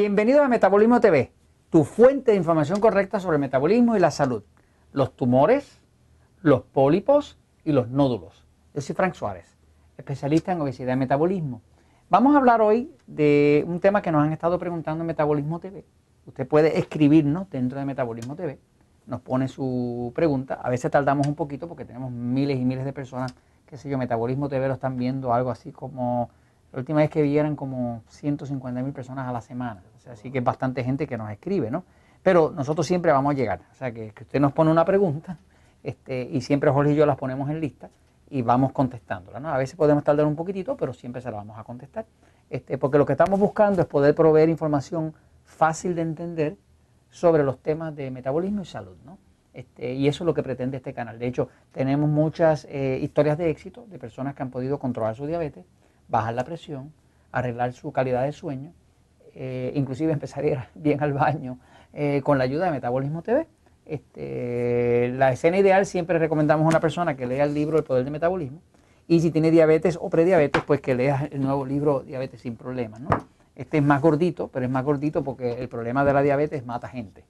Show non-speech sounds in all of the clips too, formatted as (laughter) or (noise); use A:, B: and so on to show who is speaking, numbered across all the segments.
A: Bienvenido a Metabolismo TV, tu fuente de información correcta sobre el metabolismo y la salud, los tumores, los pólipos y los nódulos. Yo soy Frank Suárez, especialista en obesidad y metabolismo. Vamos a hablar hoy de un tema que nos han estado preguntando en Metabolismo TV. Usted puede escribirnos dentro de Metabolismo TV, nos pone su pregunta. A veces tardamos un poquito porque tenemos miles y miles de personas, qué sé yo, Metabolismo TV lo están viendo algo así como la última vez que vieran como 150 mil personas a la semana. Así que es bastante gente que nos escribe, ¿no? Pero nosotros siempre vamos a llegar. O sea, que, usted nos pone una pregunta este, y siempre Jorge y yo las ponemos en lista y vamos contestándola, ¿no? A veces podemos tardar un poquitito, pero siempre se la vamos a contestar. Este, porque lo que estamos buscando es poder proveer información fácil de entender sobre los temas de metabolismo y salud, ¿no? Este, y eso es lo que pretende este canal. De hecho, tenemos muchas eh, historias de éxito de personas que han podido controlar su diabetes, bajar la presión, arreglar su calidad de sueño, eh, inclusive empezar a ir (laughs) bien al baño eh, con la ayuda de Metabolismo TV. Este, la escena ideal siempre recomendamos a una persona que lea el libro El Poder del Metabolismo y si tiene diabetes o prediabetes, pues que lea el nuevo libro Diabetes sin Problemas. ¿no? Este es más gordito, pero es más gordito porque el problema de la diabetes mata gente.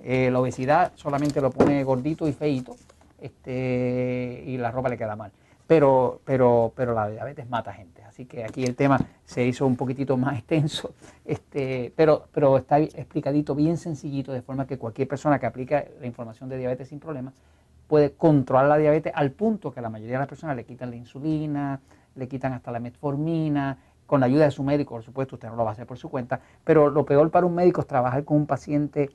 A: Eh, la obesidad solamente lo pone gordito y feito este, y la ropa le queda mal pero, pero, pero la diabetes mata gente. Así que aquí el tema se hizo un poquitito más (laughs) extenso, este, pero, pero está explicadito bien sencillito, de forma que cualquier persona que aplica la información de diabetes sin problemas puede controlar la diabetes al punto que la mayoría de las personas le quitan la insulina, le quitan hasta la metformina, con la ayuda de su médico, por supuesto, usted no lo va a hacer por su cuenta, pero lo peor para un médico es trabajar con un paciente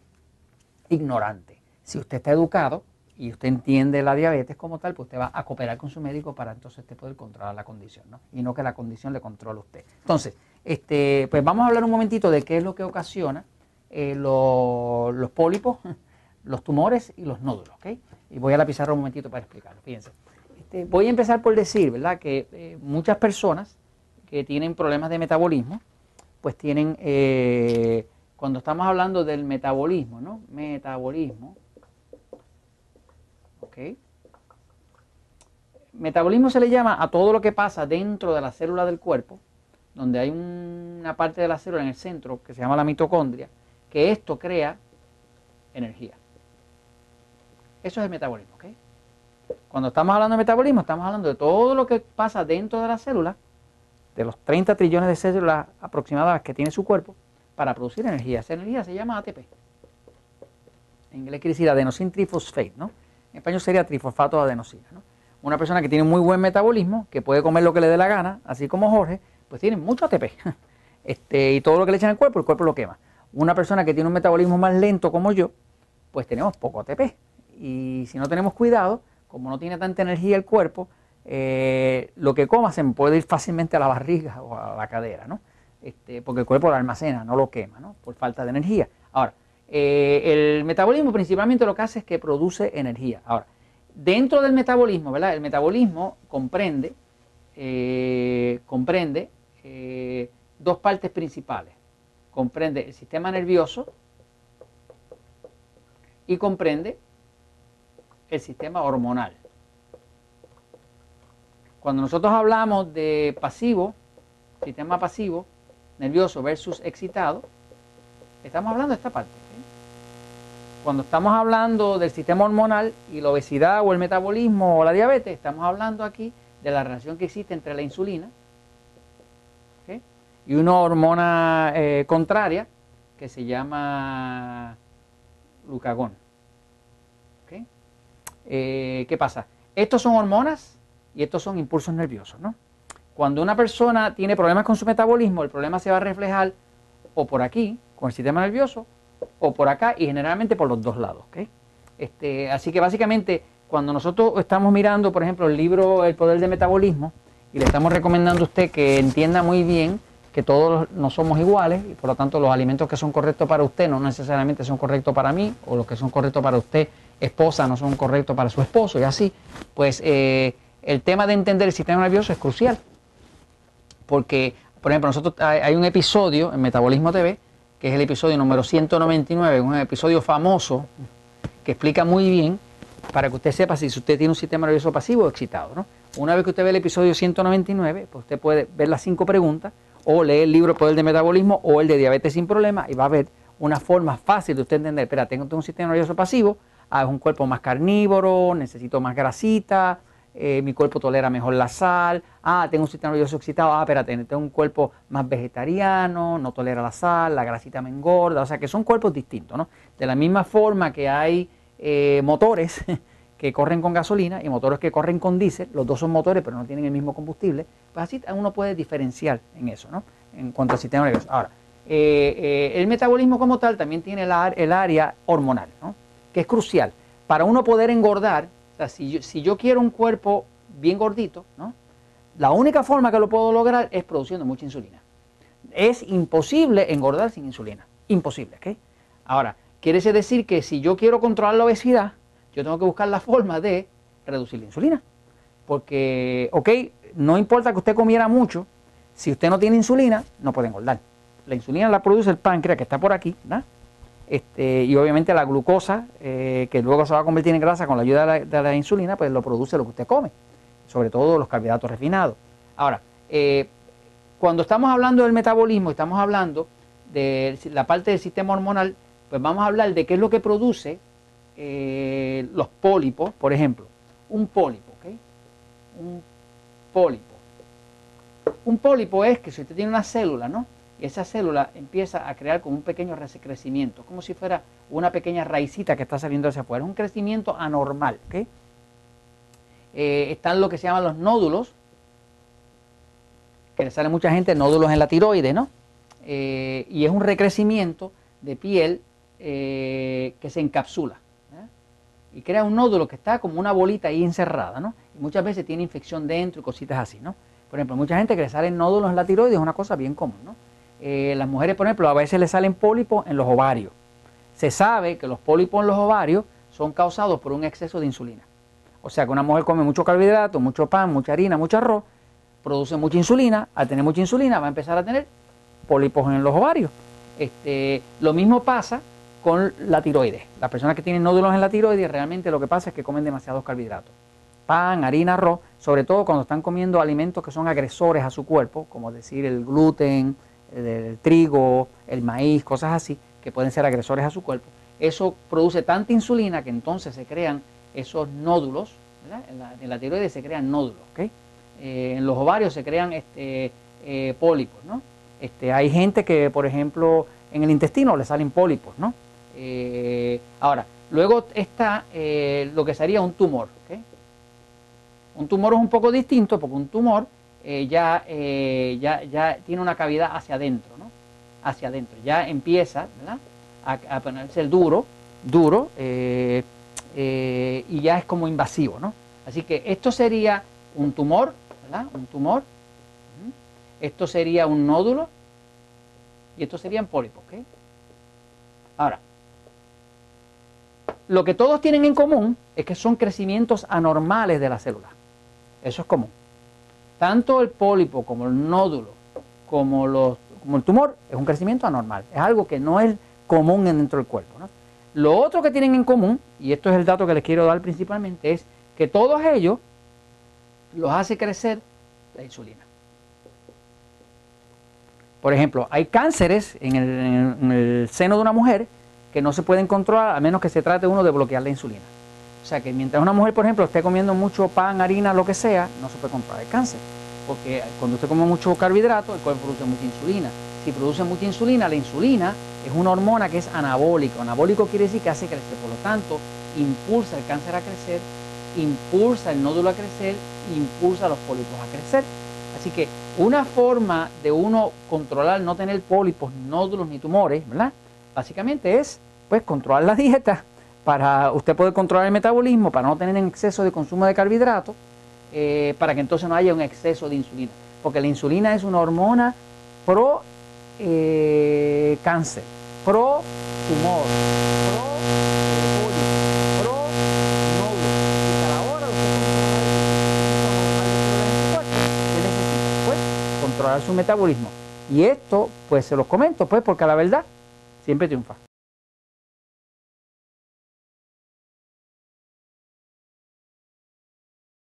A: ignorante. Si usted está educado, y usted entiende la diabetes como tal, pues usted va a cooperar con su médico para entonces usted poder controlar la condición, ¿no? Y no que la condición le controle a usted. Entonces, este, pues vamos a hablar un momentito de qué es lo que ocasiona eh, los pólipos, (laughs) los tumores y los nódulos, ¿ok? Y voy a la pizarra un momentito para explicarlo, fíjense. Este, voy a empezar por decir, ¿verdad? Que eh, muchas personas que tienen problemas de metabolismo, pues tienen, eh, cuando estamos hablando del metabolismo, ¿no? Metabolismo, Metabolismo se le llama a todo lo que pasa dentro de la célula del cuerpo, donde hay una parte de la célula en el centro que se llama la mitocondria, que esto crea energía. Eso es el metabolismo. Cuando estamos hablando de metabolismo, estamos hablando de todo lo que pasa dentro de la célula, de los 30 trillones de células aproximadas que tiene su cuerpo, para producir energía. Esa energía se llama ATP. En inglés quiere decir adenosine trifosfate, ¿no? En español sería trifosfato de adenosina. ¿no? Una persona que tiene muy buen metabolismo, que puede comer lo que le dé la gana, así como Jorge, pues tiene mucho ATP. (laughs) Este, y todo lo que le echan al cuerpo, el cuerpo lo quema. Una persona que tiene un metabolismo más lento como yo, pues tenemos poco ATP. Y si no tenemos cuidado, como no tiene tanta energía el cuerpo, eh, lo que coma se puede ir fácilmente a la barriga o a la cadera, ¿no? Este, porque el cuerpo lo almacena, no lo quema, ¿no? Por falta de energía. Ahora, eh, el metabolismo principalmente lo que hace es que produce energía. Ahora, dentro del metabolismo, ¿verdad? El metabolismo comprende, eh, comprende eh, dos partes principales. Comprende el sistema nervioso y comprende el sistema hormonal. Cuando nosotros hablamos de pasivo, sistema pasivo, nervioso versus excitado, estamos hablando de esta parte cuando estamos hablando del sistema hormonal y la obesidad o el metabolismo o la diabetes, estamos hablando aquí de la relación que existe entre la insulina y una hormona eh, contraria que se llama glucagón. Eh, ¿Qué pasa? Estos son hormonas y estos son impulsos nerviosos. ¿no? Cuando una persona tiene problemas con su metabolismo, el problema se va a reflejar o por aquí, con el sistema nervioso, o por acá y generalmente por los dos lados. Este, así que básicamente cuando nosotros estamos mirando, por ejemplo, el libro El Poder del Metabolismo y le estamos recomendando a usted que entienda muy bien que todos no somos iguales y por lo tanto los alimentos que son correctos para usted no necesariamente son correctos para mí o los que son correctos para usted esposa no son correctos para su esposo y así, pues eh, el tema de entender el sistema nervioso es crucial. Porque, por ejemplo, nosotros hay un episodio en Metabolismo TV que es el episodio número 199, un episodio famoso que explica muy bien para que usted sepa si usted tiene un sistema nervioso pasivo o excitado. ¿no? Una vez que usted ve el episodio 199, pues usted puede ver las cinco preguntas o lee el libro Poder de Metabolismo o el de Diabetes sin Problemas y va a ver una forma fácil de usted entender, espera, tengo un sistema nervioso pasivo, ah, es un cuerpo más carnívoro, necesito más grasita, eh, mi cuerpo tolera mejor la sal, ah, tengo un sistema nervioso excitado, ah, espérate, tengo un cuerpo más vegetariano, no tolera la sal, la grasita me engorda, o sea que son cuerpos distintos, ¿no? De la misma forma que hay eh, motores (laughs) que corren con gasolina y motores que corren con diésel, los dos son motores pero no tienen el mismo combustible, pues así uno puede diferenciar en eso, ¿no? En cuanto al sistema nervioso. Ahora, eh, el metabolismo como tal también tiene el, el área hormonal, ¿no? Que es crucial. Para uno poder engordar, si yo, quiero un cuerpo bien gordito, ¿no? la única forma que lo puedo lograr es produciendo mucha insulina. Es imposible engordar sin insulina. Imposible, ¿ok? Ahora, quiere decir que si yo quiero controlar la obesidad, yo tengo que buscar la forma de reducir la insulina. Porque, ok, no importa que usted comiera mucho, si usted no tiene insulina, no puede engordar. La insulina la produce el páncreas que está por aquí, ¿verdad? Este, y obviamente la glucosa, eh, que luego se va a convertir en grasa con la ayuda de la, insulina, pues lo produce lo que usted come, sobre todo los carbohidratos refinados. Ahora, eh, cuando estamos hablando del metabolismo, estamos hablando de la parte del sistema hormonal, pues vamos a hablar de qué es lo que produce eh, los pólipos, por ejemplo, un pólipo, ¿ok? Un pólipo. Un pólipo es que si usted tiene una célula, ¿no? Esa célula empieza a crear como un pequeño crecimiento, como si fuera una pequeña raicita que está saliendo hacia afuera. Es un crecimiento anormal. Eh, están lo que se llaman los nódulos, que le sale mucha gente nódulos en la tiroides, ¿no? Eh, y es un recrecimiento de piel eh, que se encapsula y crea un nódulo que está como una bolita ahí encerrada, ¿no? Y muchas veces tiene infección dentro y cositas así, ¿no? Por ejemplo, mucha gente que le salen nódulos en la tiroides es una cosa bien común, ¿no? Eh, las mujeres, por ejemplo, a veces le salen pólipos en los ovarios. Se sabe que los pólipos en los ovarios son causados por un exceso de insulina. O sea que una mujer come mucho carbohidrato, mucho pan, mucha harina, mucho arroz, produce mucha insulina, al tener mucha insulina va a empezar a tener pólipos en los ovarios. Este, lo mismo pasa con la tiroides. Las personas que tienen nódulos en la tiroides realmente lo que pasa es que comen demasiados carbohidratos. Pan, harina, arroz, sobre todo cuando están comiendo alimentos que son agresores a su cuerpo, como decir el gluten, el trigo, el maíz, cosas así, que pueden ser agresores a su cuerpo, eso produce tanta insulina que entonces se crean esos nódulos, En, la, tiroides se crean nódulos, eh, en los ovarios se crean este, eh, pólipos, ¿no? Este, hay gente que, por ejemplo, en el intestino le salen pólipos, ¿no? Eh, ahora, luego está lo que sería un tumor, Un tumor es un poco distinto porque un tumor eh, ya, eh, ya, ya, tiene una cavidad hacia adentro, ¿no? Hacia adentro. Ya empieza A, ponerse duro, duro, eh, y ya es como invasivo, ¿no? Así que esto sería un tumor, ¿verdad? Un tumor. Esto sería un nódulo. Y esto serían pólipos, ¿ok? Ahora, lo que todos tienen en común es que son crecimientos anormales de la célula. Eso es común tanto el pólipo como el nódulo, como, el tumor, es un crecimiento anormal. Es algo que no es común dentro del cuerpo. Lo otro que tienen en común, y esto es el dato que les quiero dar principalmente, es que todos ellos los hace crecer la insulina. Por ejemplo, hay cánceres en el, en el, seno de una mujer que no se pueden controlar a menos que se trate uno de bloquear la insulina. O sea que mientras una mujer, por ejemplo, esté comiendo mucho pan, harina, lo que sea, no se puede controlar el cáncer. Porque cuando usted come mucho carbohidrato, el cuerpo produce mucha insulina. Si produce mucha insulina, la insulina es una hormona que es anabólico. Anabólico quiere decir que hace crecer. Por lo tanto, impulsa el cáncer a crecer, impulsa el nódulo a crecer, impulsa los pólipos a crecer. Así que una forma de uno controlar, no tener pólipos, nódulos ni tumores, ¿verdad? Básicamente es pues controlar la dieta para usted poder controlar el metabolismo, para no tener un exceso de consumo de carbohidratos, eh, para que entonces no haya un exceso de insulina. Porque la insulina es una hormona pro eh, cáncer, pro tumor, pro pro. Y cada hora usted necesita pues, controlar su metabolismo. Y esto, pues se los comento, pues, porque la verdad siempre triunfa.